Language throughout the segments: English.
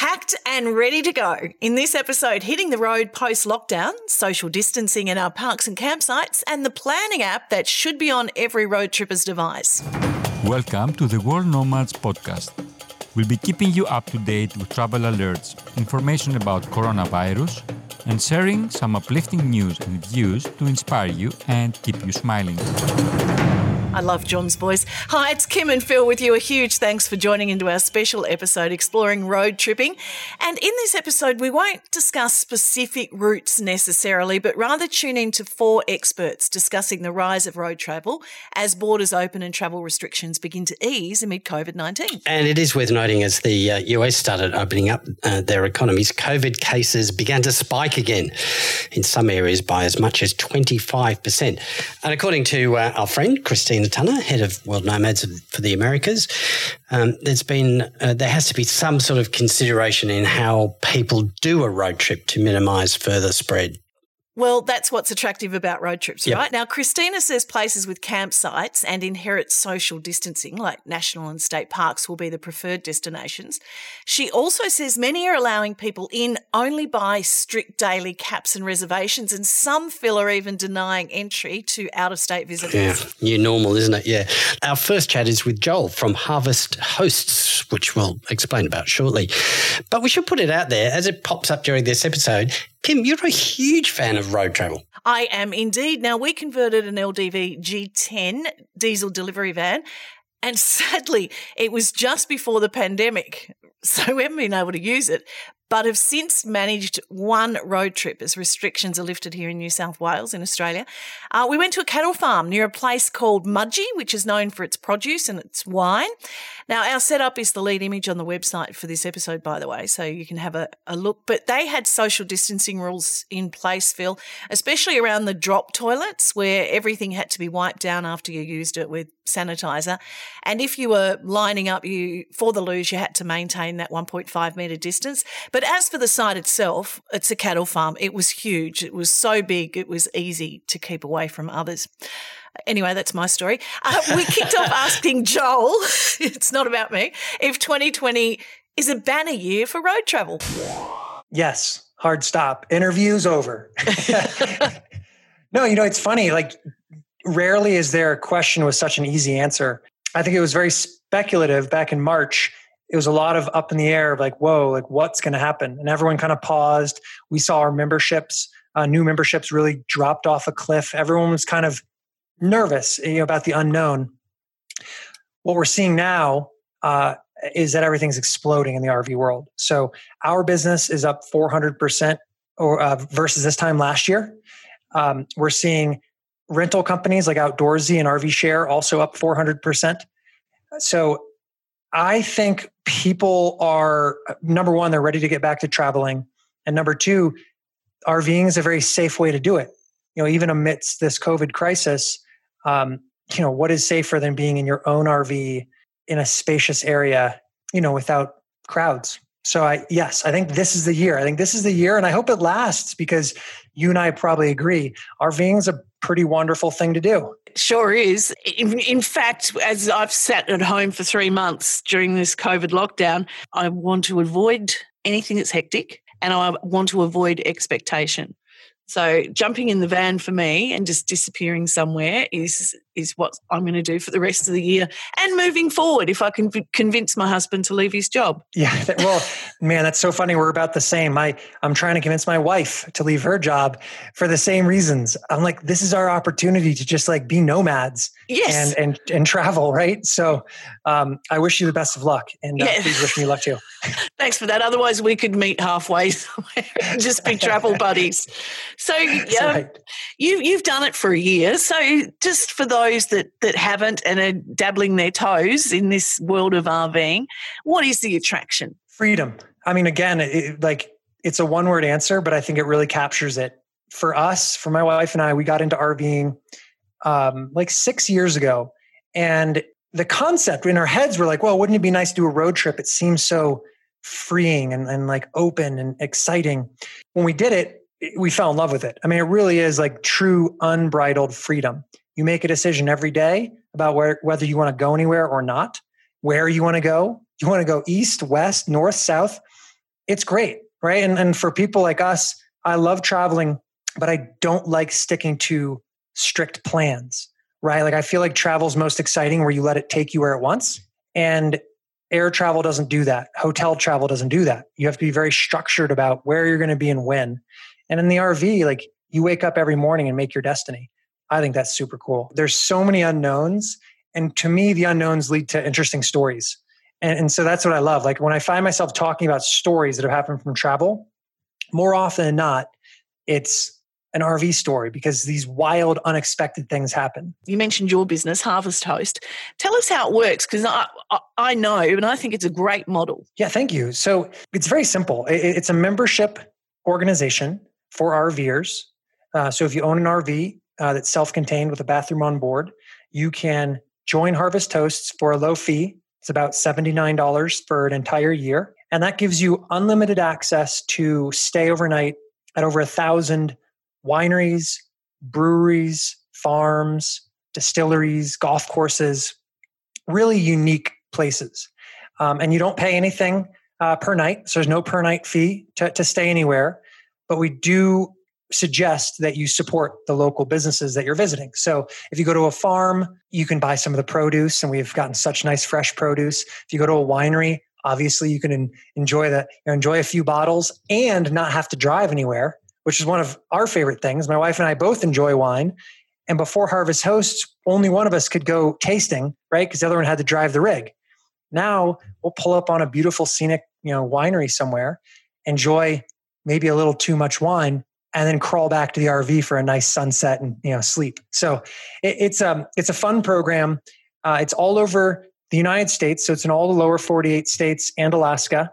Hacked and ready to go. In this episode, hitting the road post lockdown, social distancing in our parks and campsites, and the planning app that should be on every road tripper's device. Welcome to the World Nomads podcast. We'll be keeping you up to date with travel alerts, information about coronavirus, and sharing some uplifting news and views to inspire you and keep you smiling. I love John's voice. Hi, it's Kim and Phil with you. A huge thanks for joining into our special episode exploring road tripping. And in this episode, we won't discuss specific routes necessarily, but rather tune in to four experts discussing the rise of road travel as borders open and travel restrictions begin to ease amid COVID 19. And it is worth noting as the uh, US started opening up uh, their economies, COVID cases began to spike again in some areas by as much as 25%. And according to uh, our friend, Christine Christina Tanner, head of World Nomads for the Americas. Um, there's been uh, there has to be some sort of consideration in how people do a road trip to minimise further spread. Well, that's what's attractive about road trips, yep. right? Now, Christina says places with campsites and inherent social distancing, like national and state parks, will be the preferred destinations. She also says many are allowing people in only by strict daily caps and reservations, and some feel are even denying entry to out of state visitors. Yeah, new normal, isn't it? Yeah. Our first chat is with Joel from Harvest Hosts, which we'll explain about shortly. But we should put it out there as it pops up during this episode. Kim, you're a huge fan of road travel. I am indeed. Now, we converted an LDV G10 diesel delivery van, and sadly, it was just before the pandemic. So we haven't been able to use it but have since managed one road trip as restrictions are lifted here in New South Wales in Australia. Uh, we went to a cattle farm near a place called Mudgee, which is known for its produce and its wine. Now, our setup is the lead image on the website for this episode, by the way, so you can have a, a look. But they had social distancing rules in place, Phil, especially around the drop toilets where everything had to be wiped down after you used it with sanitizer. And if you were lining up you for the luge, you had to maintain that 1.5 metre distance. But but as for the site itself, it's a cattle farm. It was huge. It was so big, it was easy to keep away from others. Anyway, that's my story. Uh, we kicked off asking Joel, it's not about me, if 2020 is a banner year for road travel. Yes, hard stop. Interview's over. no, you know, it's funny. Like, rarely is there a question with such an easy answer. I think it was very speculative back in March it was a lot of up in the air of like, whoa, like what's going to happen? And everyone kind of paused. We saw our memberships, uh, new memberships really dropped off a cliff. Everyone was kind of nervous you know, about the unknown. What we're seeing now uh, is that everything's exploding in the RV world. So our business is up 400% or, uh, versus this time last year. Um, we're seeing rental companies like Outdoorsy and RV Share also up 400%. So I think people are number one, they're ready to get back to traveling. And number two, RVing is a very safe way to do it. You know, even amidst this COVID crisis, um, you know, what is safer than being in your own RV in a spacious area, you know, without crowds? So I yes, I think this is the year. I think this is the year, and I hope it lasts because you and I probably agree. RVing is a pretty wonderful thing to do. Sure is. In, in, fact, as I've sat at home for three months during this COVID lockdown, I want to avoid anything that's hectic and I want to avoid expectation. So jumping in the van for me and just disappearing somewhere is is what I'm going to do for the rest of the year and moving forward if I can convince my husband to leave his job. Yeah, well, man, that's so funny. We're about the same. I I'm trying to convince my wife to leave her job for the same reasons. I'm like, this is our opportunity to just like be nomads. Yes. And and and travel, right? So um, I wish you the best of luck and uh, yeah. please wish me luck too. Thanks for that. Otherwise, we could meet halfway somewhere just be travel buddies. So yeah, right. you you've done it for a year. So just for those that that haven't and are dabbling their toes in this world of RVing, what is the attraction? Freedom. I mean, again, it, like it's a one word answer, but I think it really captures it. For us, for my wife and I, we got into RVing um, like six years ago, and the concept in our heads were like, well, wouldn't it be nice to do a road trip? It seems so freeing and, and like open and exciting. When we did it, we fell in love with it. I mean, it really is like true unbridled freedom. You make a decision every day about where, whether you want to go anywhere or not, where you want to go. You want to go east, west, north, south. it's great, right? And and for people like us, I love traveling, but I don't like sticking to strict plans, right? Like I feel like travel's most exciting where you let it take you where it wants. And air travel doesn't do that. Hotel travel doesn't do that. You have to be very structured about where you're going to be and when. And in the RV, like you wake up every morning and make your destiny. I think that's super cool. There's so many unknowns. And to me, the unknowns lead to interesting stories. And, and so that's what I love. Like when I find myself talking about stories that have happened from travel, more often than not, it's an RV story because these wild, unexpected things happen. You mentioned your business, Harvest Host. Tell us how it works because I, I, I, know and I think it's a great model. Yeah, thank you. So it's very simple. It, it's a membership organization for RVers. Uh, so if you own an RV uh, that's self contained with a bathroom on board, you can join Harvest Hosts for a low fee. It's about $79 for an entire year. And that gives you unlimited access to stay overnight at over a thousand wineries, breweries, farms, distilleries, golf courses, really unique places. Um, and you don't pay anything uh, per night. So there's no per night fee to, to stay anywhere. But we do suggest that you support the local businesses that you're visiting. So if you go to a farm, you can buy some of the produce, and we've gotten such nice fresh produce. If you go to a winery, obviously you can enjoy know, enjoy a few bottles and not have to drive anywhere, which is one of our favorite things. My wife and I both enjoy wine. And before Harvest hosts, only one of us could go tasting, right? Because the other one had to drive the rig. Now we'll pull up on a beautiful scenic, you know, winery somewhere, enjoy maybe a little too much wine, and then crawl back to the RV for a nice sunset and you know sleep. So it, it's a um, it's a fun program. Uh, it's all over the United States, so it's in all the lower 48 states and Alaska.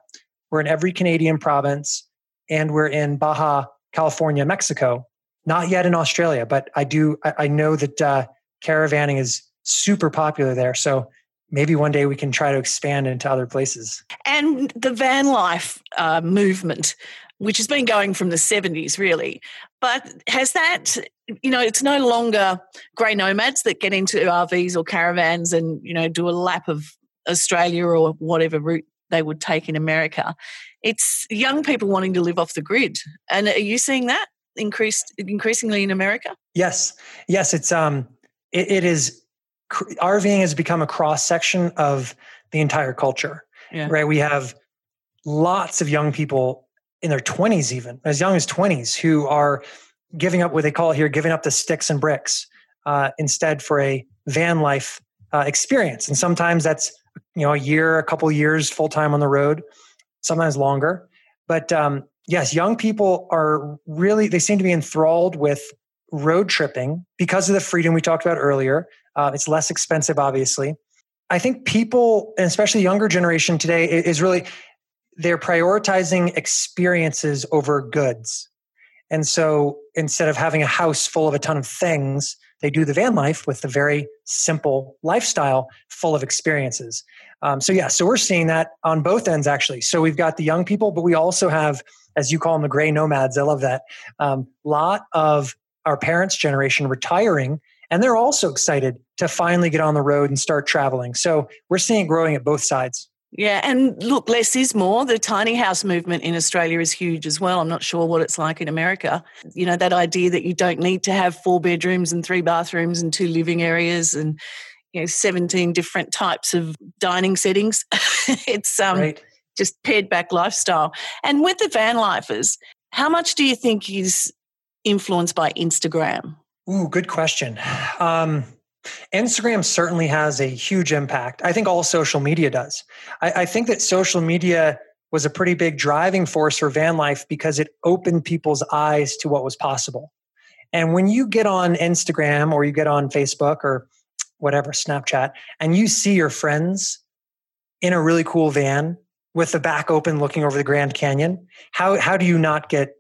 We're in every Canadian province, and we're in Baja California, Mexico. Not yet in Australia, but I do. I, I know that uh, caravanning is super popular there. So maybe one day we can try to expand into other places. And the van life uh, movement which has been going from the 70s, really. But has that, you know, it's no longer grey nomads that get into RVs or caravans and, you know, do a lap of Australia or whatever route they would take in America. It's young people wanting to live off the grid. And are you seeing that increased increasingly in America? Yes. Yes, it's um it, it is RVing has become a cross section of the entire culture. Yeah. Right? We have lots of young people in their 20s, even as young as 20s, who are giving up what they call here giving up the sticks and bricks uh, instead for a van life uh, experience. And sometimes that's you know a year, a couple years full time on the road, sometimes longer. But um, yes, young people are really they seem to be enthralled with road tripping because of the freedom we talked about earlier. Uh, it's less expensive, obviously. I think people, and especially younger generation today, is really they're prioritizing experiences over goods. And so instead of having a house full of a ton of things, they do the van life with the very simple lifestyle full of experiences. Um, so, yeah, so we're seeing that on both ends actually. So, we've got the young people, but we also have, as you call them, the gray nomads. I love that. A um, lot of our parents' generation retiring, and they're also excited to finally get on the road and start traveling. So, we're seeing it growing at both sides. Yeah, and look, less is more. The tiny house movement in Australia is huge as well. I'm not sure what it's like in America. You know, that idea that you don't need to have four bedrooms and three bathrooms and two living areas and you know 17 different types of dining settings. it's um right. just pared back lifestyle. And with the van lifers, how much do you think is influenced by Instagram? Ooh, good question. Um, Instagram certainly has a huge impact. I think all social media does. I, I, think that social media was a pretty big driving force for van life because it opened people's eyes to what was possible. And when you get on Instagram or you get on Facebook or whatever, Snapchat, and you see your friends in a really cool van with the back open looking over the Grand Canyon, how, how do you not get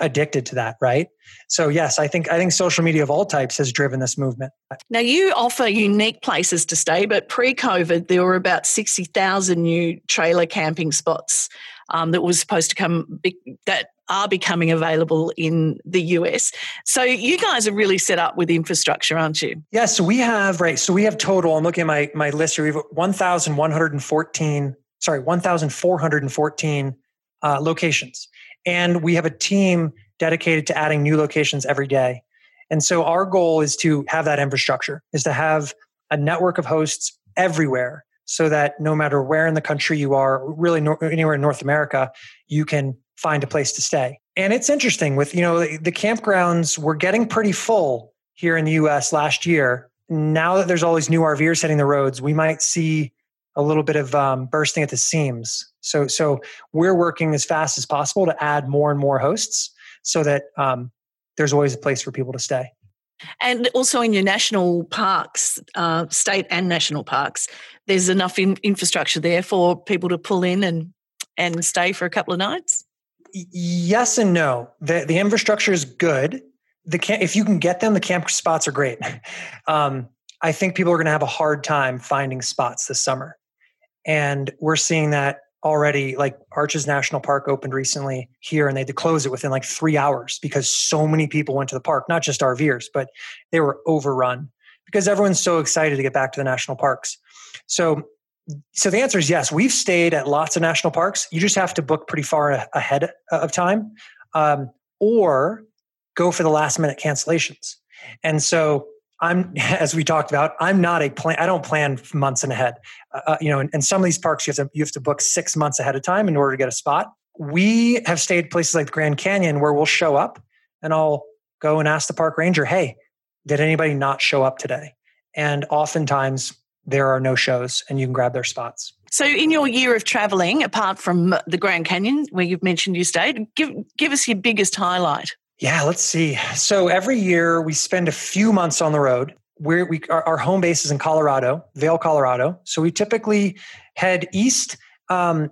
addicted to that right? So yes i think i think social media of all types has driven this movement. Now you offer unique places to stay but pre-covid there were about 60000 new trailer camping spots um, that was supposed to come that are becoming available in the us so you guys are really set up with infrastructure aren't you? Yes yeah, so we have right so we have total i'm looking at my my list here we have 1114 sorry 1414 uh, locations. And we have a team dedicated to adding new locations every day. And so our goal is to have that infrastructure, is to have a network of hosts everywhere so that no matter where in the country you are, really anywhere in North America, you can find a place to stay. And it's interesting with, you know, the, the campgrounds were getting pretty full here in the US last year. Now that there's all these new RVers hitting the roads, we might see a little bit of um, bursting at the seams. So, so we're working as fast as possible to add more and more hosts so that um, there's always a place for people to stay. And also in your national parks, uh, state and national parks, there's enough in infrastructure there for people to pull in and and stay for a couple of nights. Yes and no. The the infrastructure is good. The camp, if you can get them, the camp spots are great. Um, I think people are going to have a hard time finding spots this summer, and we're seeing that already like Arches National Park opened recently here and they had to close it within like three hours because so many people went to the park, not just RVers, but they were overrun because everyone's so excited to get back to the national parks. So so the answer is yes. We've stayed at lots of national parks. You just have to book pretty far ahead of time, um, or go for the last minute cancellations. And so I'm, as we talked about, I'm not a plan. I don't plan months in ahead. Uh, uh, you know, and, and, some of these parks you have to you have to book six months ahead of time in order to get a spot. We have stayed places like the Grand Canyon where we'll show up, and I'll go and ask the park ranger, "Hey, did anybody not show up today?" And oftentimes there are no shows, and you can grab their spots. So, in your year of traveling, apart from the Grand Canyon, where you've mentioned you stayed, give give us your biggest highlight. Yeah, let's see. So every year we spend a few months on the road. Where we our, our home base is in Colorado, Vail, Colorado. So we typically head east. Um,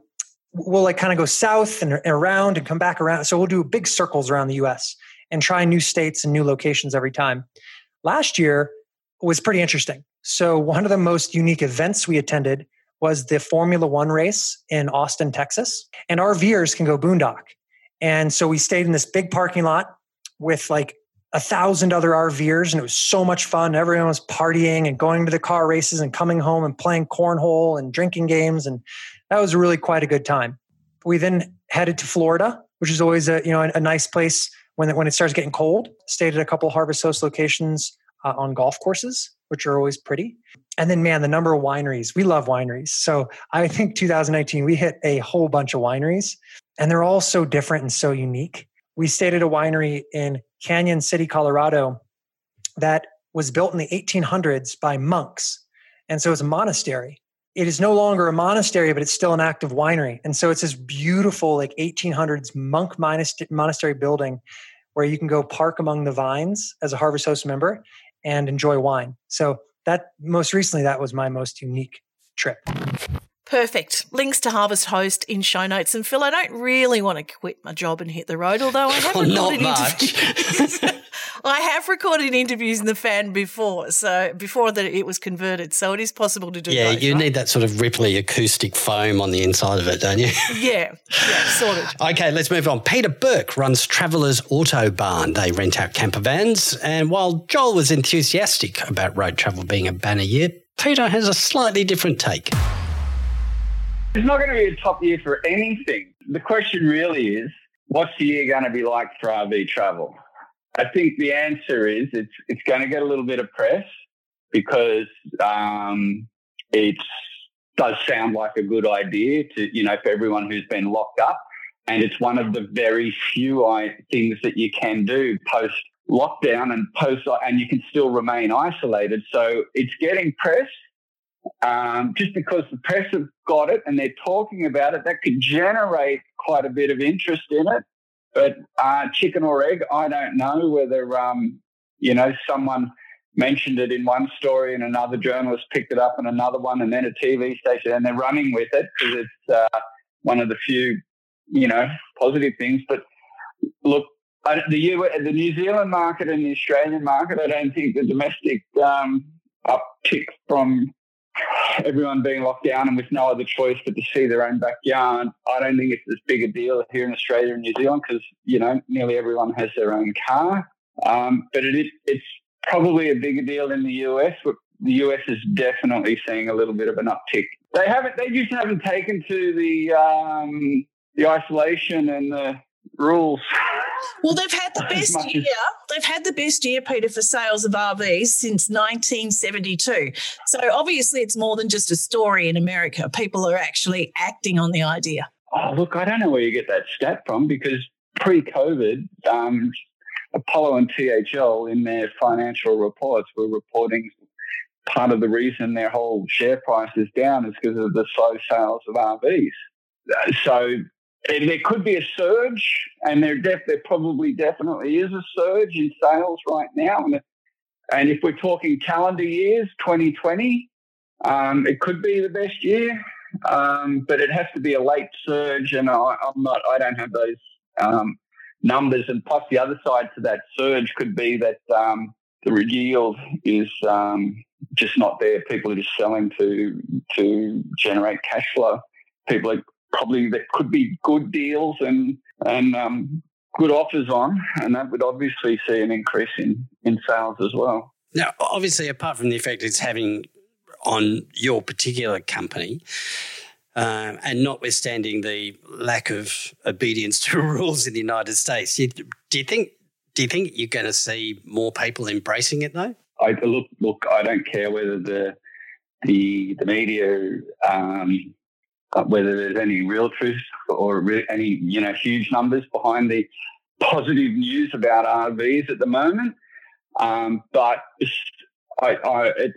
we'll like kind of go south and, around and come back around. So we'll do big circles around the U.S. and try new states and new locations every time. Last year was pretty interesting. So one of the most unique events we attended was the Formula One race in Austin, Texas, and our RVers can go boondock. And so we stayed in this big parking lot with like a thousand other RVers, and it was so much fun. Everyone was partying and going to the car races and coming home and playing cornhole and drinking games, and that was really quite a good time. We then headed to Florida, which is always a you know a, a nice place when it, when it starts getting cold. Stayed at a couple Harvest Host locations uh, on golf courses, which are always pretty. And then, man, the number of wineries. We love wineries. So I think 2019 we hit a whole bunch of wineries, and they're all so different and so unique we stayed at a winery in Cañon City, Colorado, that was built in the 1800s by monks. And so it's a monastery. It is no longer a monastery, but it's still an active winery. And so it's this beautiful, like 1800s monk monastery building where you can go park among the vines as a Harvest Host member and enjoy wine. So that most recently, that was my most unique trip. Perfect. Links to Harvest Host in show notes. And Phil, I don't really want to quit my job and hit the road, although I have oh, recorded interviews. I have recorded interviews in the fan before, so before that it was converted. So it is possible to do. Yeah, both, you right? need that sort of ripply acoustic foam on the inside of it, don't you? yeah, yeah, sorted. okay, let's move on. Peter Burke runs Travellers Autobarn. They rent out camper vans, and while Joel was enthusiastic about road travel being a banner year, Peter has a slightly different take. It's not going to be a top year for anything. The question really is, what's the year going to be like for RV travel? I think the answer is it's it's going to get a little bit of press because um, it does sound like a good idea to you know for everyone who's been locked up, and it's one of the very few things that you can do post lockdown and post and you can still remain isolated. So it's getting press um, just because the press have got it and they're talking about it, that could generate quite a bit of interest in it. But uh, chicken or egg, I don't know whether, um, you know, someone mentioned it in one story and another journalist picked it up in another one and then a TV station and they're running with it because it's uh, one of the few, you know, positive things. But look, the, U- the New Zealand market and the Australian market, I don't think the domestic um, uptick from everyone being locked down and with no other choice but to see their own backyard, I don't think it's as big a deal here in Australia and New Zealand because, you know, nearly everyone has their own car. Um, but it's probably a bigger deal in the US. The US is definitely seeing a little bit of an uptick. They haven't, they just haven't taken to the, um, the isolation and the rules. Well, they've had the best year. They've had the best year, Peter, for sales of RVs since 1972. So obviously, it's more than just a story in America. People are actually acting on the idea. Oh, look, I don't know where you get that stat from because pre-COVID, um, Apollo and THL in their financial reports were reporting part of the reason their whole share price is down is because of the slow sales of RVs. So there could be a surge, and there, def- there probably definitely is a surge in sales right now. And, and if we're talking calendar years, 2020, um, it could be the best year, um, but it has to be a late surge, and I, am not. I don't have those um, numbers. And plus, the other side to that surge could be that um, the yield is um, just not there. People are just selling to to generate cash flow. People are probably there could be good deals and and um, good offers on, and that would obviously see an increase in in sales as well. Now, obviously, apart from the effect it's having on your particular company, um, and notwithstanding the lack of obedience to rules in the United States, you, do you think do you think you're going to see more people embracing it though? I look look. I don't care whether the the the media um, whether there's any real truth or re- any you know huge numbers behind the positive news about RVs at the moment. Um, but I, I, it,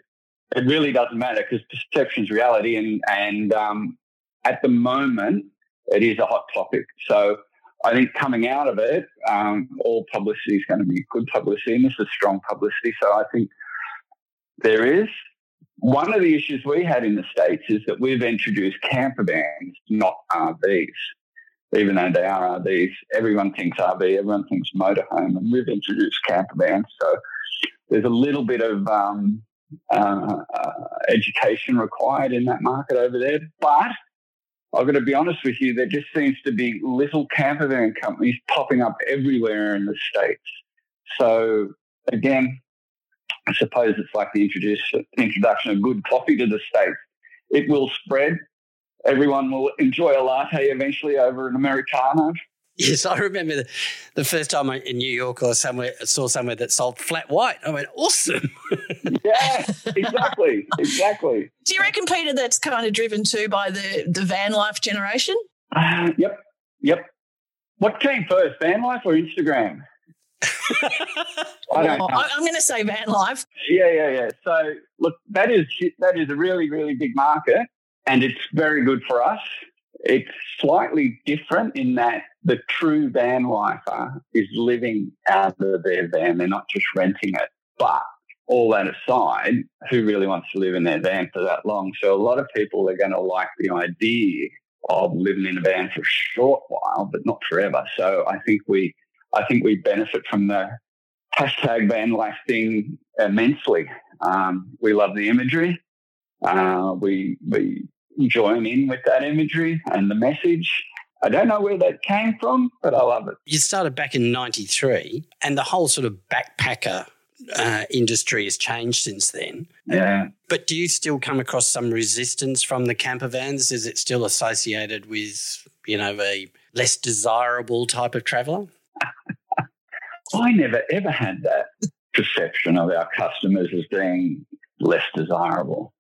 it really doesn't matter because perception is reality, and and um, at the moment it is a hot topic. So I think coming out of it, um, all publicity is going to be good publicity, and this is strong publicity. So I think there is one of the issues we had in the States is that we've introduced camper vans, not RVs. Even though they are RVs, everyone thinks RV, everyone thinks motorhome, and we've introduced camper vans. So there's a little bit of um, uh, education required in that market over there. But I've got to be honest with you, there just seems to be little camper van companies popping up everywhere in the States. So again, I suppose it's like the introduction of good coffee to the States. It will spread. Everyone will enjoy a latte eventually over an Americano. Yes, I remember the, the first time I, in New York or somewhere I saw somewhere that sold flat white. I went, awesome. yeah, exactly, exactly. Do you reckon, Peter, that's kind of driven too by the the van life generation? Uh, yep, yep. What came first, van life or Instagram? I don't know. I'm going to say van life. Yeah, yeah, yeah. So look, that is that is a really, really big market, and it's very good for us. It's slightly different in that the true van lifer is living out of their van; they're not just renting it. But all that aside, who really wants to live in their van for that long? So a lot of people are going to like the idea of living in a van for a short while, but not forever. So I think we I think we benefit from the hashtag van life thing immensely. Um, we love the imagery. Uh, we we join in with that imagery and the message. I don't know where that came from, but I love it. You started back in '93, and the whole sort of backpacker uh, industry has changed since then. Yeah. But do you still come across some resistance from the camper vans? Is it still associated with, you know, a less desirable type of traveller? I never ever had that perception of our customers as being less desirable.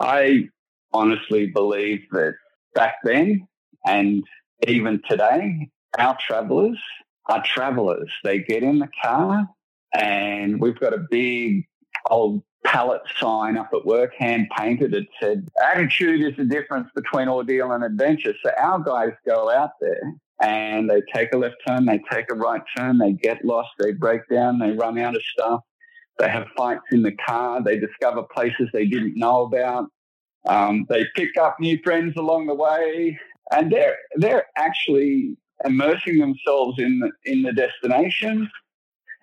I honestly believe that back then and even today, our travelers are travelers. They get in the car and we've got a big old pallet sign up at work, hand painted. It said, Attitude is the difference between ordeal and adventure. So our guys go out there and they take a left turn, they take a right turn, they get lost, they break down, they run out of stuff, they have fights in the car, they discover places they didn't know about, um, they pick up new friends along the way, and they're they're actually immersing themselves in the, in the destination.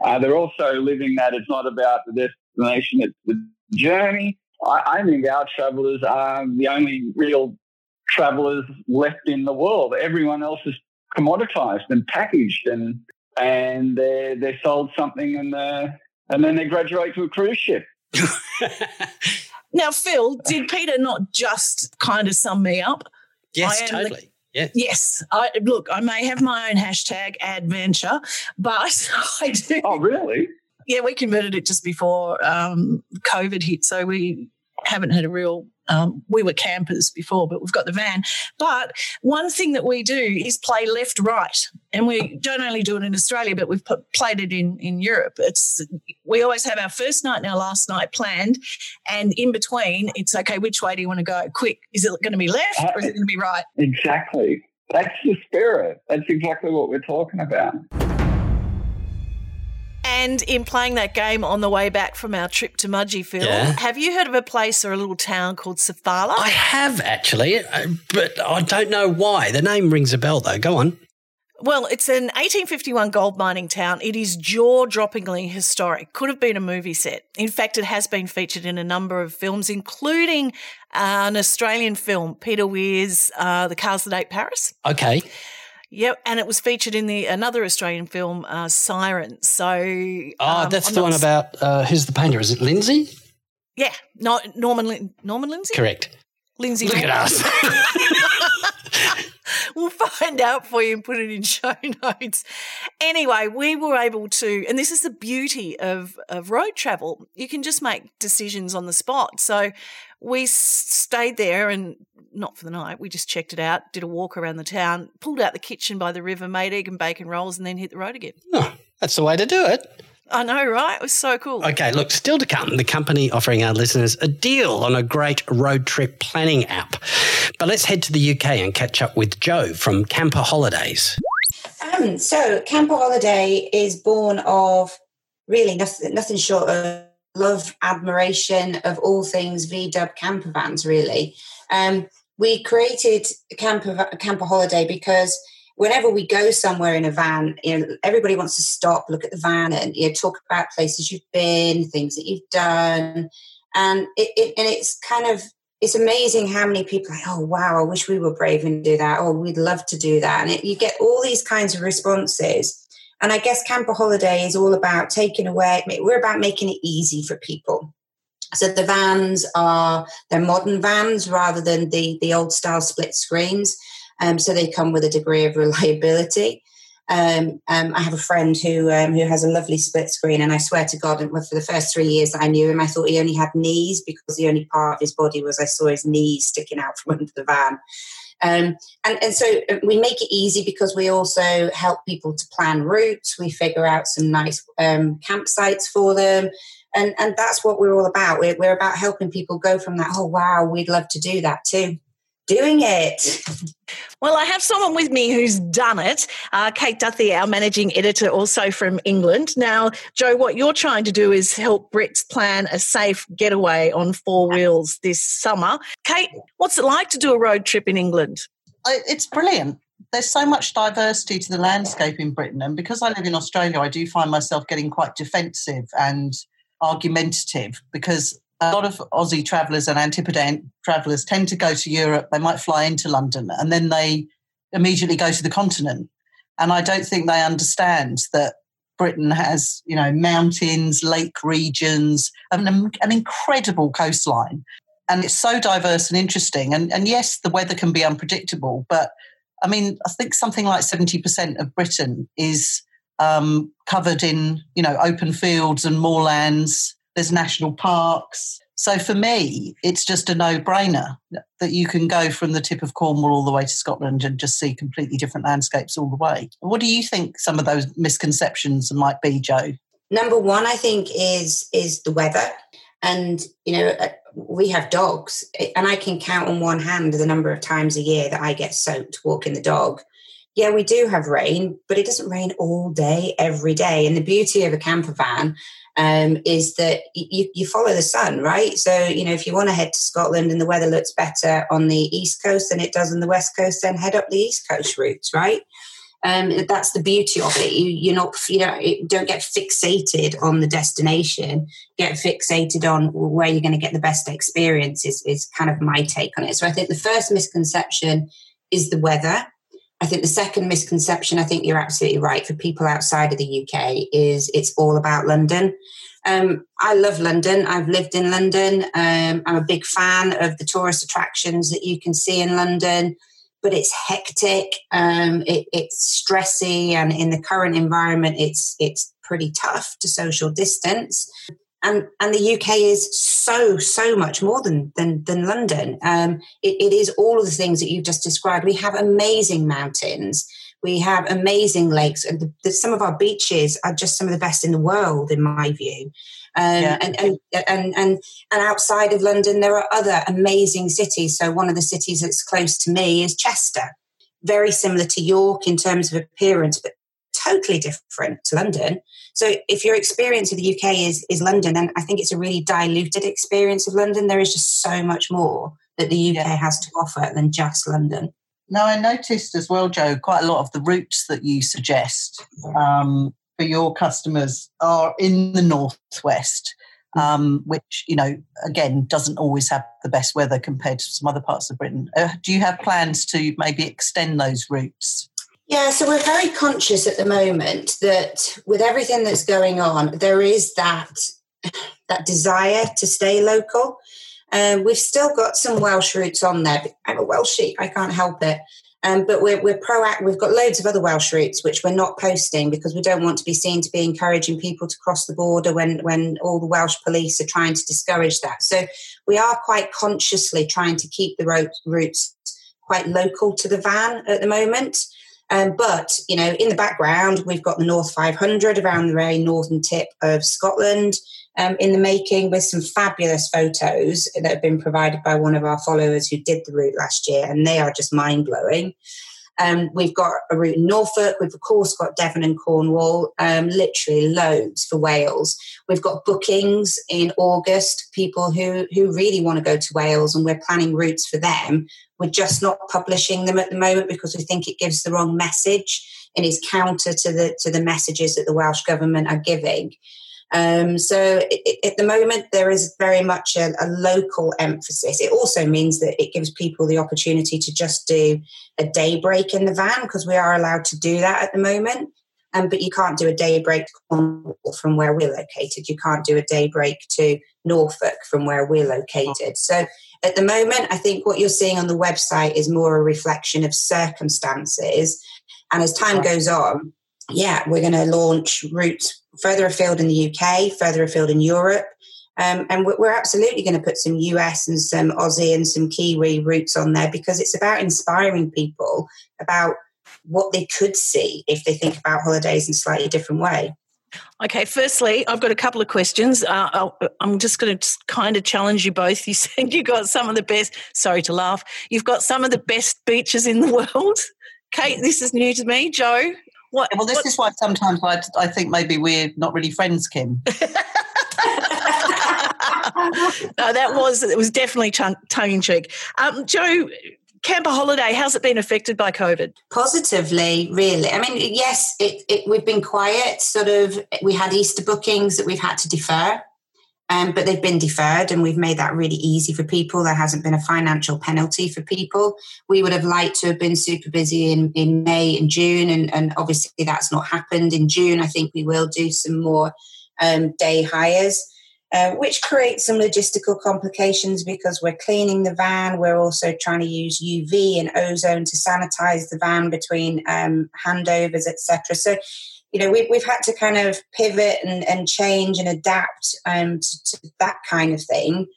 Uh, they're also living that it's not about the destination, it's the journey. I, I think our travellers are the only real travelers left in the world. Everyone else is commoditized and packaged and and they they sold something and uh, and then they graduate to a cruise ship. now, Phil, did Peter not just kind of sum me up? Yes, totally. The, Yeah. Yes. I, look, I may have my own hashtag adventure, but I do. Oh, really? Yeah, we converted it just before um, COVID hit, so we haven't had a real. Um, we were campers before, but we've got the van. But one thing that we do is play left right, and we don't only do it in Australia, but we've put, played it in in Europe. It's we always have our first night and our last night planned, and in between, it's okay. Which way do you want to go? Quick, is it going to be left or is it going to be right? Exactly. That's the spirit. That's exactly what we're talking about. And in playing that game on the way back from our trip to Mudgee Phil, Yeah. have you heard of a place or a little town called Sofala? I have actually, uh, but I don't know why. The name rings a bell though. Go on. Well, it's an 1851 gold mining town. It is jaw droppingly historic. Could have been a movie set. In fact, it has been featured in a number of films, including uh, an Australian film, Peter Weir's uh, The Cars That Ate Paris. Okay. Yep, and it was featured in the another Australian film, uh, Siren. So, Oh, um, that's I'm the one s- about uh, who's the painter? Is it Lindsay? yeah, no, Norman Lin- Norman Lindsay, Correct. Lindsay. Look at us. we'll find out for you and put it in show notes. Anyway, we were able to, and this is the beauty of, of road travel. You can just make decisions on the spot. So we stayed there and not for the night. We just checked it out, did a walk around the town, pulled out the kitchen by the river, made egg and bacon rolls, and then hit the road again. Oh, that's the way to do it. I know, right? It was so cool. Okay, look, still to come, the company offering our listeners a deal on a great road trip planning app. But let's head to the UK and catch up with Joe from Camper Holidays. Um, so Camper Holiday is born of really nothing, nothing short of love, admiration of all things VW camper vans. Really, um, we created camper camper holiday because whenever we go somewhere in a van, you know, everybody wants to stop, look at the van, and you know, talk about places you've been, things that you've done, and it, it and it's kind of it's amazing how many people are like, oh wow, I wish we were brave and do that. or we'd love to do that, and it, you get all these kinds of responses. And I guess camper holiday is all about taking away. We're about making it easy for people. So the vans are they're modern vans rather than the the old style split screens. Um, so they come with a degree of reliability. Um, um, I have a friend who um, who has a lovely split screen, and I swear to God, for the first three years that I knew him, I thought he only had knees because the only part of his body was I saw his knees sticking out from under the van. Um, and, and so uh, we make it easy because we also help people to plan routes. We figure out some nice um, campsites for them. And, and that's what we're all about. We're, we're about helping people go from that, oh, wow, we'd love to do that too. Doing it. Well, I have someone with me who's done it. Uh, Kate Duthie, our managing editor, also from England. Now, Joe, what you're trying to do is help Brits plan a safe getaway on four wheels this summer. Kate, what's it like to do a road trip in England? It's brilliant. There's so much diversity to the landscape in Britain, and because I live in Australia, I do find myself getting quite defensive and argumentative because a lot of Aussie travellers and Antipodean travellers tend to go to Europe. They might fly into London and then they immediately go to the continent. And I don't think they understand that Britain has, you know, mountains, lake regions, an, an incredible coastline. And it's so diverse and interesting. And, and yes, the weather can be unpredictable, but I mean, I think something like 70% of Britain is um, covered in, you know, open fields and moorlands. There's national parks. So for me, it's just a no-brainer that you can go from the tip of Cornwall all the way to Scotland and just see completely different landscapes all the way. What do you think some of those misconceptions might be, Joe? Number one, I think, is is the weather. And, you know, uh, we have dogs, and I can count on one hand the number of times a year that I get soaked walking the dog. Yeah, we do have rain, but it doesn't rain all day, every day. And the beauty of a camper van um, is that you, you follow the sun, right? So, you know, if you want to head to Scotland and the weather looks better on the east coast than it does on the west coast, then head up the east coast routes, right? Um, that's the beauty of it. You, you're not, you know, don't get fixated on the destination. Get fixated on where you're going to get the best experience. Is, is kind of my take on it. So I think the first misconception is the weather. I think the second misconception, I think you're absolutely right, for people outside of the UK, is it's all about London. Um, I love London. I've lived in London. Um, I'm a big fan of the tourist attractions that you can see in London. but it's hectic. Um, it, it's stressy, and in the current environment, it's it's pretty tough to social distance. And and the UK is so so much more than than, than London. Um, it, it is all of the things that you've just described. We have amazing mountains. We have amazing lakes, and the, the, some of our beaches are just some of the best in the world, in my view. Um, yeah. and, and, and, and, and outside of London, there are other amazing cities. So, one of the cities that's close to me is Chester, very similar to York in terms of appearance, but totally different to London. So, if your experience of the UK is, is London, then I think it's a really diluted experience of London. There is just so much more that the UK yeah. has to offer than just London. Now, I noticed as well, Joe, quite a lot of the routes that you suggest um, for your customers are in the northwest, um, which you know again doesn't always have the best weather compared to some other parts of Britain. Uh, do you have plans to maybe extend those routes? Yeah, so we're very conscious at the moment that with everything that's going on, there is that that desire to stay local. Um, we've still got some Welsh routes on there. I'm a Welshie, I can't help it. Um, but we're, we're proactive. We've got loads of other Welsh routes which we're not posting because we don't want to be seen to be encouraging people to cross the border when, when all the Welsh police are trying to discourage that. So we are quite consciously trying to keep the routes quite local to the van at the moment. Um, but, you know, in the background, we've got the North 500 around the very northern tip of Scotland um, in the making with some fabulous photos that have been provided by one of our followers who did the route last year, and they are just mind blowing. Um, we've got a route in Norfolk. We've, of course, got Devon and Cornwall, um, literally loads for Wales. We've got bookings in August, people who, who really want to go to Wales, and we're planning routes for them. We're just not publishing them at the moment because we think it gives the wrong message and is counter to the, to the messages that the Welsh Government are giving. Um, so it, at the moment, there is very much a, a, local emphasis. It also means that it gives people the opportunity to just do a day break in the van because we are allowed to do that at the moment. Um, but you can't do a day break from where we're located. You can't do a day break to Norfolk from where we're located. So at the moment, I think what you're seeing on the website is more a reflection of circumstances. And as time goes on, yeah, we're going to launch routes further afield in the UK, further afield in Europe. Um, and we're absolutely going to put some US and some Aussie and some Kiwi routes on there because it's about inspiring people about what they could see if they think about holidays in a slightly different way. Okay, firstly, I've got a couple of questions. Uh, I'm just going to kind of challenge you both. You said you got some of the best, sorry to laugh, you've got some of the best beaches in the world. Kate, this is new to me. Joe, what, well, this what? is why sometimes I, I think maybe we're not really friends, Kim. no, that was it was definitely tongue in cheek. Um, Joe, Camper Holiday, how's it been affected by COVID? Positively, really. I mean, yes, it, it, we've been quiet. Sort of, we had Easter bookings that we've had to defer. Um, but they've been deferred, and we've made that really easy for people. There hasn't been a financial penalty for people. We would have liked to have been super busy in, in May and June, and, and obviously that's not happened. In June, I think we will do some more um, day hires. Uh, which creates some logistical complications because we're cleaning the van. We're also trying to use UV and ozone to sanitize the van between um, handovers, etc. So you know, we've, we've had to kind of pivot and, and change and adapt um, to, to that kind of thing.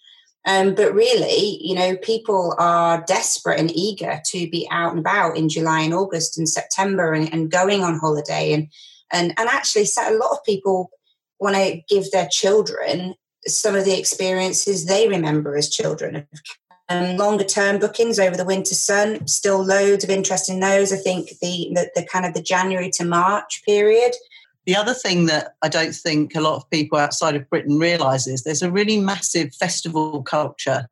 Um, but really, you know, people are desperate and eager to be out and about in July and August and September and, and going on holiday. And, and, and actually, a lot of people want to give their children some of the experiences they remember as children of um, longer term bookings over the winter sun, still loads of interest in those. I think the, the, the kind of the January to March period. The other thing that I don't think a lot of people outside of Britain realise is there's a really massive festival culture.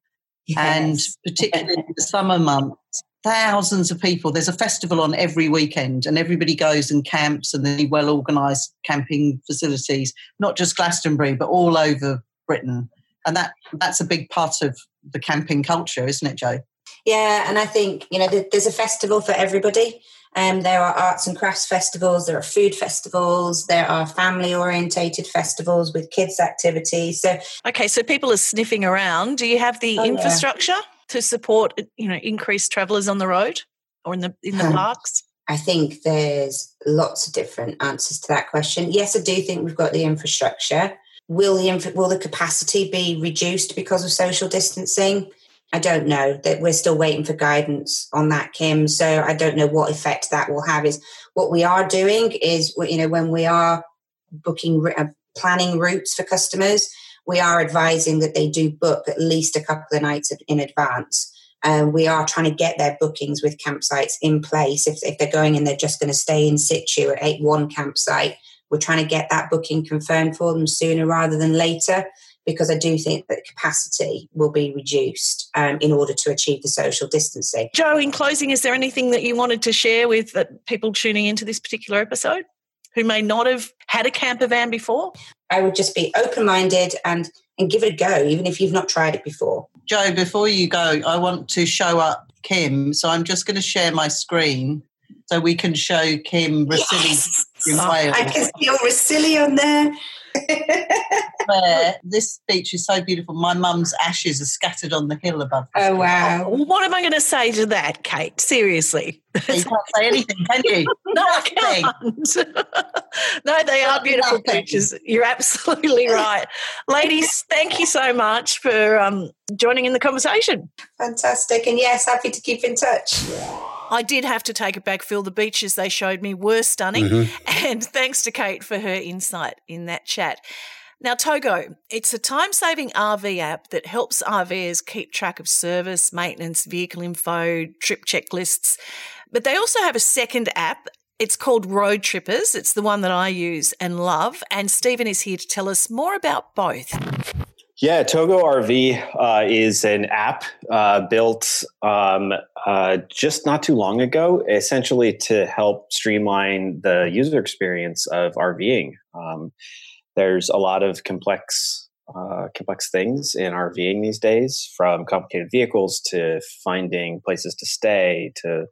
Yes. And particularly in the summer months, thousands of people. There's a festival on every weekend, and everybody goes and camps, and the well organised camping facilities, not just Glastonbury, but all over Britain. And that that's a big part of the camping culture, isn't it, Joe? Yeah, and I think you know there's a festival for everybody. Um, there are arts and crafts festivals, there are food festivals, there are family orientated festivals with kids activities. So okay, so people are sniffing around. Do you have the oh, infrastructure yeah. to support you know increased travellers on the road? or in the in the parks? I think there's lots of different answers to that question. Yes, I do think we've got the infrastructure. Will the will the capacity be reduced because of social distancing? I don't know. That we're still waiting for guidance on that, Kim. So I don't know what effect that will have. Is what we are doing is you know when we are booking uh, planning routes for customers, we are advising that they do book at least a couple of nights in advance. Um, we are trying to get their bookings with campsites in place. If, if they're going and they're just going to stay in situ at 8 1 campsite, we're trying to get that booking confirmed for them sooner rather than later because I do think that capacity will be reduced um, in order to achieve the social distancing. Joe, in closing, is there anything that you wanted to share with uh, people tuning into this particular episode who may not have had a camper van before? I would just be open minded and, and give it a go, even if you've not tried it before. Joe, before you go, I want to show up Kim. So I'm just going to share my screen so we can show Kim Rhossili yes. in Wales. I can see your Rhossili on there. Where this beach is so beautiful. My mum's ashes are scattered on the hill above. Oh wow! What am I going to say to that, Kate? Seriously, you can't say anything, can you? no, I can't. no, they are beautiful beaches. You're absolutely right, ladies. Thank you so much for um, joining in the conversation. Fantastic, and yes, happy to keep in touch. I did have to take it back, Phil. The beaches they showed me were stunning. Mm-hmm. And thanks to Kate for her insight in that chat. Now, Togo, it's a time saving RV app that helps RVers keep track of service, maintenance, vehicle info, trip checklists. But they also have a second app. It's called Roadtrippers. It's the one that I use and love. And Stephen is here to tell us more about both. Yeah, Togo RV uh, is an app uh, built um, uh, just not too long ago, essentially to help streamline the user experience of RVing. Um, there's a lot of complex uh, complex things in RVing these days, from complicated vehicles to finding places to stay to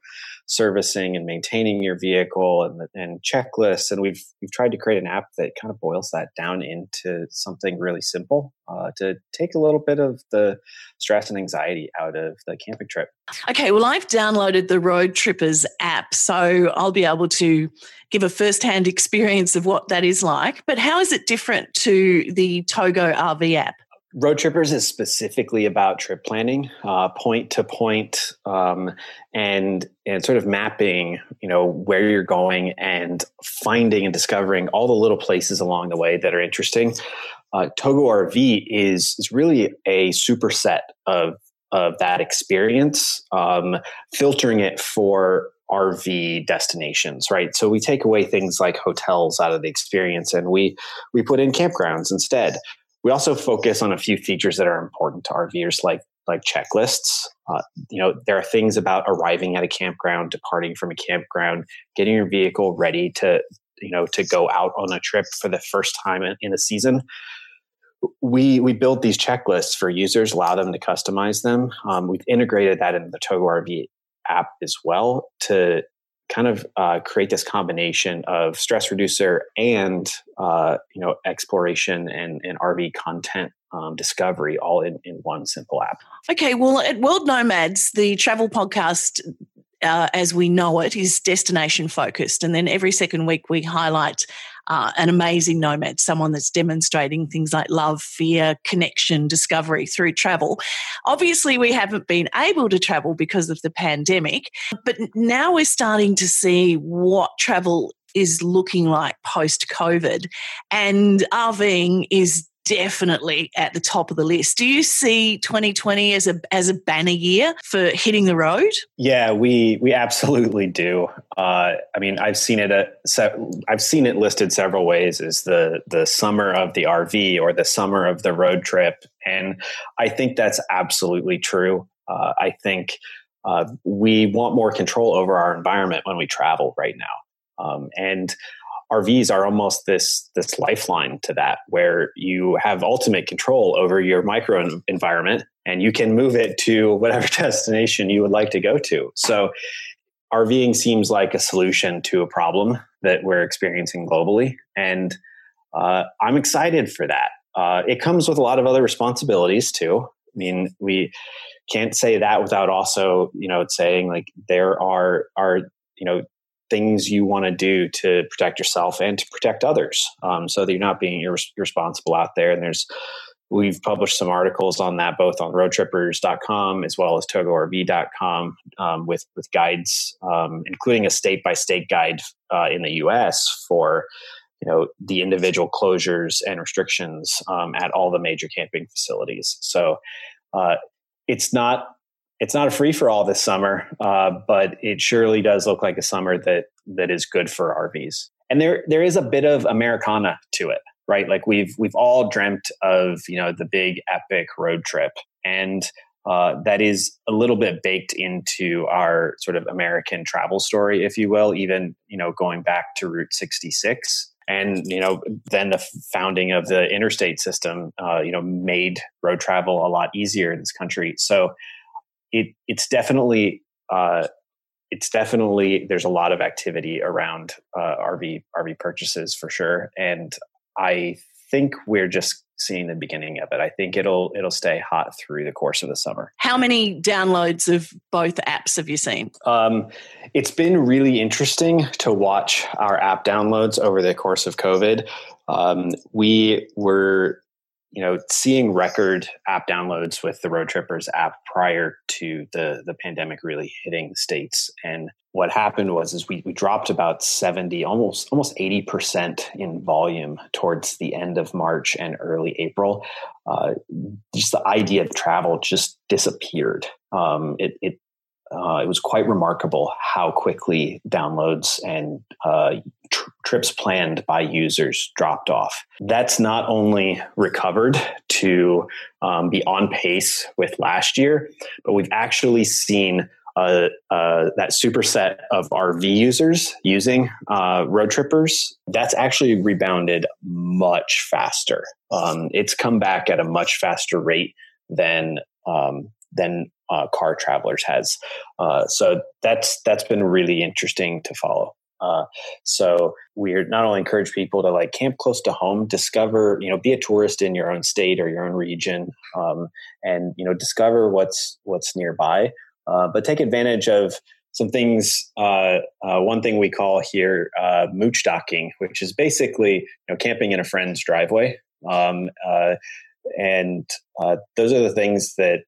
servicing and maintaining your vehicle and, and checklists. And we've we've tried to create an app that kind of boils that down into something really simple uh, to take a little bit of the stress and anxiety out of the camping trip. Okay, well, I've downloaded the Roadtrippers app, so I'll be able to give a first-hand experience of what that is like. But how is it different to the Togo RV app? Roadtrippers is specifically about trip planning, uh, point to point, um, and and sort of mapping, you know, where you're going and finding and discovering all the little places along the way that are interesting. Uh, Togo RV is is really a superset of of that experience, um, filtering it for RV destinations, right? So we take away things like hotels out of the experience, and we we put in campgrounds instead. We also focus on a few features that are important to RVers, like like checklists. Uh, you know, there are things about arriving at a campground, departing from a campground, getting your vehicle ready to you know to go out on a trip for the first time in, a season. We we build these checklists for users, allow them to customize them. Um, we've integrated that into the Togo RV app as well to kind of uh, create this combination of stress reducer and uh, you know exploration and, and RV content um, discovery all in, in one simple app. Okay, well, at World Nomads, the travel podcast uh, as we know it, is destination focused. And then every second week, we highlight uh, an amazing nomad, someone that's demonstrating things like love, fear, connection, discovery through travel. Obviously, we haven't been able to travel because of the pandemic, but now we're starting to see what travel is looking like post COVID. And RVing is definitely at the top of the list. Do you see 2020 as a as a banner year for hitting the road? Yeah, we we absolutely do. Uh, I mean, I've seen it at, I've seen it listed several ways as the the summer of the RV or the summer of the road trip, and I think that's absolutely true. Uh, I think uh, we want more control over our environment when we travel right now, um, and RVs are almost this this lifeline to that, where you have ultimate control over your micro environment and you can move it to whatever destination you would like to go to. So, RVing seems like a solution to a problem that we're experiencing globally, and uh, I'm excited for that. Uh, it comes with a lot of other responsibilities too. I mean, we can't say that without also, you know, saying like there are are you know things you want to do to protect yourself and to protect others, um, so that you're not being irres- irresponsible out there. And there's We've published some articles on that both on roadtrippers.com as well as togorv.com um, with, with guides, um, including a state by state guide uh, in the US for you know the individual closures and restrictions um, at all the major camping facilities. So uh, it's not it's not a free for all this summer, uh, but it surely does look like a summer that that is good for RVs. And there there is a bit of Americana to it right? Like we've we've all dreamt of you know the big epic road trip, and uh, that is a little bit baked into our sort of American travel story, if you will. Even you know going back to Route 66, and you know then the founding of the interstate system, uh, you know, made road travel a lot easier in this country. So it it's definitely. Uh, it's definitely there's a lot of activity around uh, RV RV purchases for sure, and I think we're just seeing the beginning of it. I think it'll it'll stay hot through the course of the summer. How many downloads of both apps have you seen? Um, it's been really interesting to watch our app downloads over the course of COVID. Um, we were you know seeing record app downloads with the road trippers app prior to the the pandemic really hitting the states. And what happened was is we, we dropped about 70 almost almost 80% in volume towards the end of march and early april. Uh, just the idea of travel just disappeared. Um, it, it uh, it was quite remarkable how quickly downloads and uh, tr- trips planned by users dropped off. That's not only recovered to um, be on pace with last year, but we've actually seen uh, uh, that superset of RV users using uh, road trippers, that's actually rebounded much faster. Um, it's come back at a much faster rate than um, than uh, car travelers has. Uh, so that's that's been really interesting to follow. Uh, so we're not only encourage people to like camp close to home, discover, you know, be a tourist in your own state or your own region, um, and you know, discover what's what's nearby, uh, but take advantage of some things. Uh, uh, one thing we call here uh, mooch docking, which is basically you know camping in a friend's driveway, um, uh, and those are the things that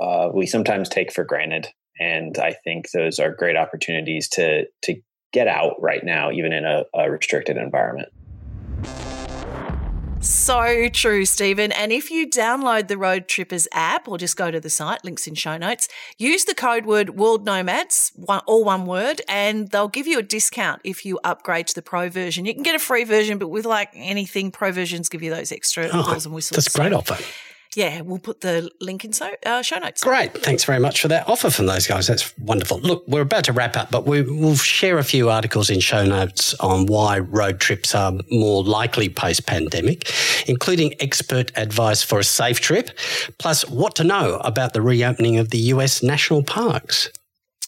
Uh, we sometimes take for granted. And I think those are great opportunities to to get out right now, even in a, a restricted environment. So true, Stephen. And if you download the Roadtrippers app or just go to the site, links in show notes, use the code word World Nomads, one, all one word, and they'll give you a discount if you upgrade to the pro version. You can get a free version, but with like anything, pro versions give you those extra oh, bells and whistles. That's a great offer yeah, we'll put the link in so uh, show notes. Great. Thanks very much for that offer from those guys. That's wonderful. Look, we're about to wrap up, but we, will share a few articles in show notes on why road trips are more likely post pandemic, including expert advice for a safe trip, plus what to know about the reopening of the US national parks.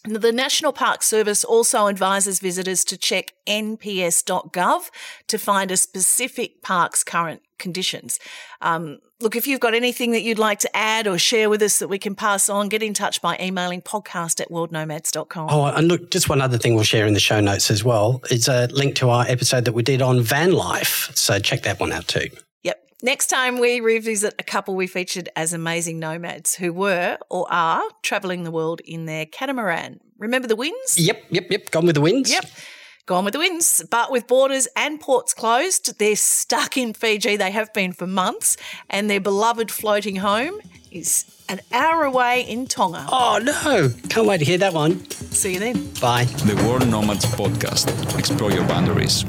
The National Park Service also advises visitors to check nps.gov to find a specific park's current conditions. Um, look, if you've got anything that you'd like to add or share with us that we can pass on, get in touch by emailing podcast at worldnomads.com. Oh, and look, just one other thing we'll share in the show notes as well is a link to our episode that we did on van life. So check that one out too. Yep. Next time we revisit a couple we featured as amazing nomads who were or are traveling the world in their catamaran. Remember the winds? Yep, yep, yep. Gone with the winds. Yep. Gone with the winds. But with borders and ports closed, they're stuck in Fiji. They have been for months, and their beloved floating home is an hour away in Tonga. Oh no! Can't wait to hear that one. See you then. Bye. The World Nomads Podcast. Explore your boundaries.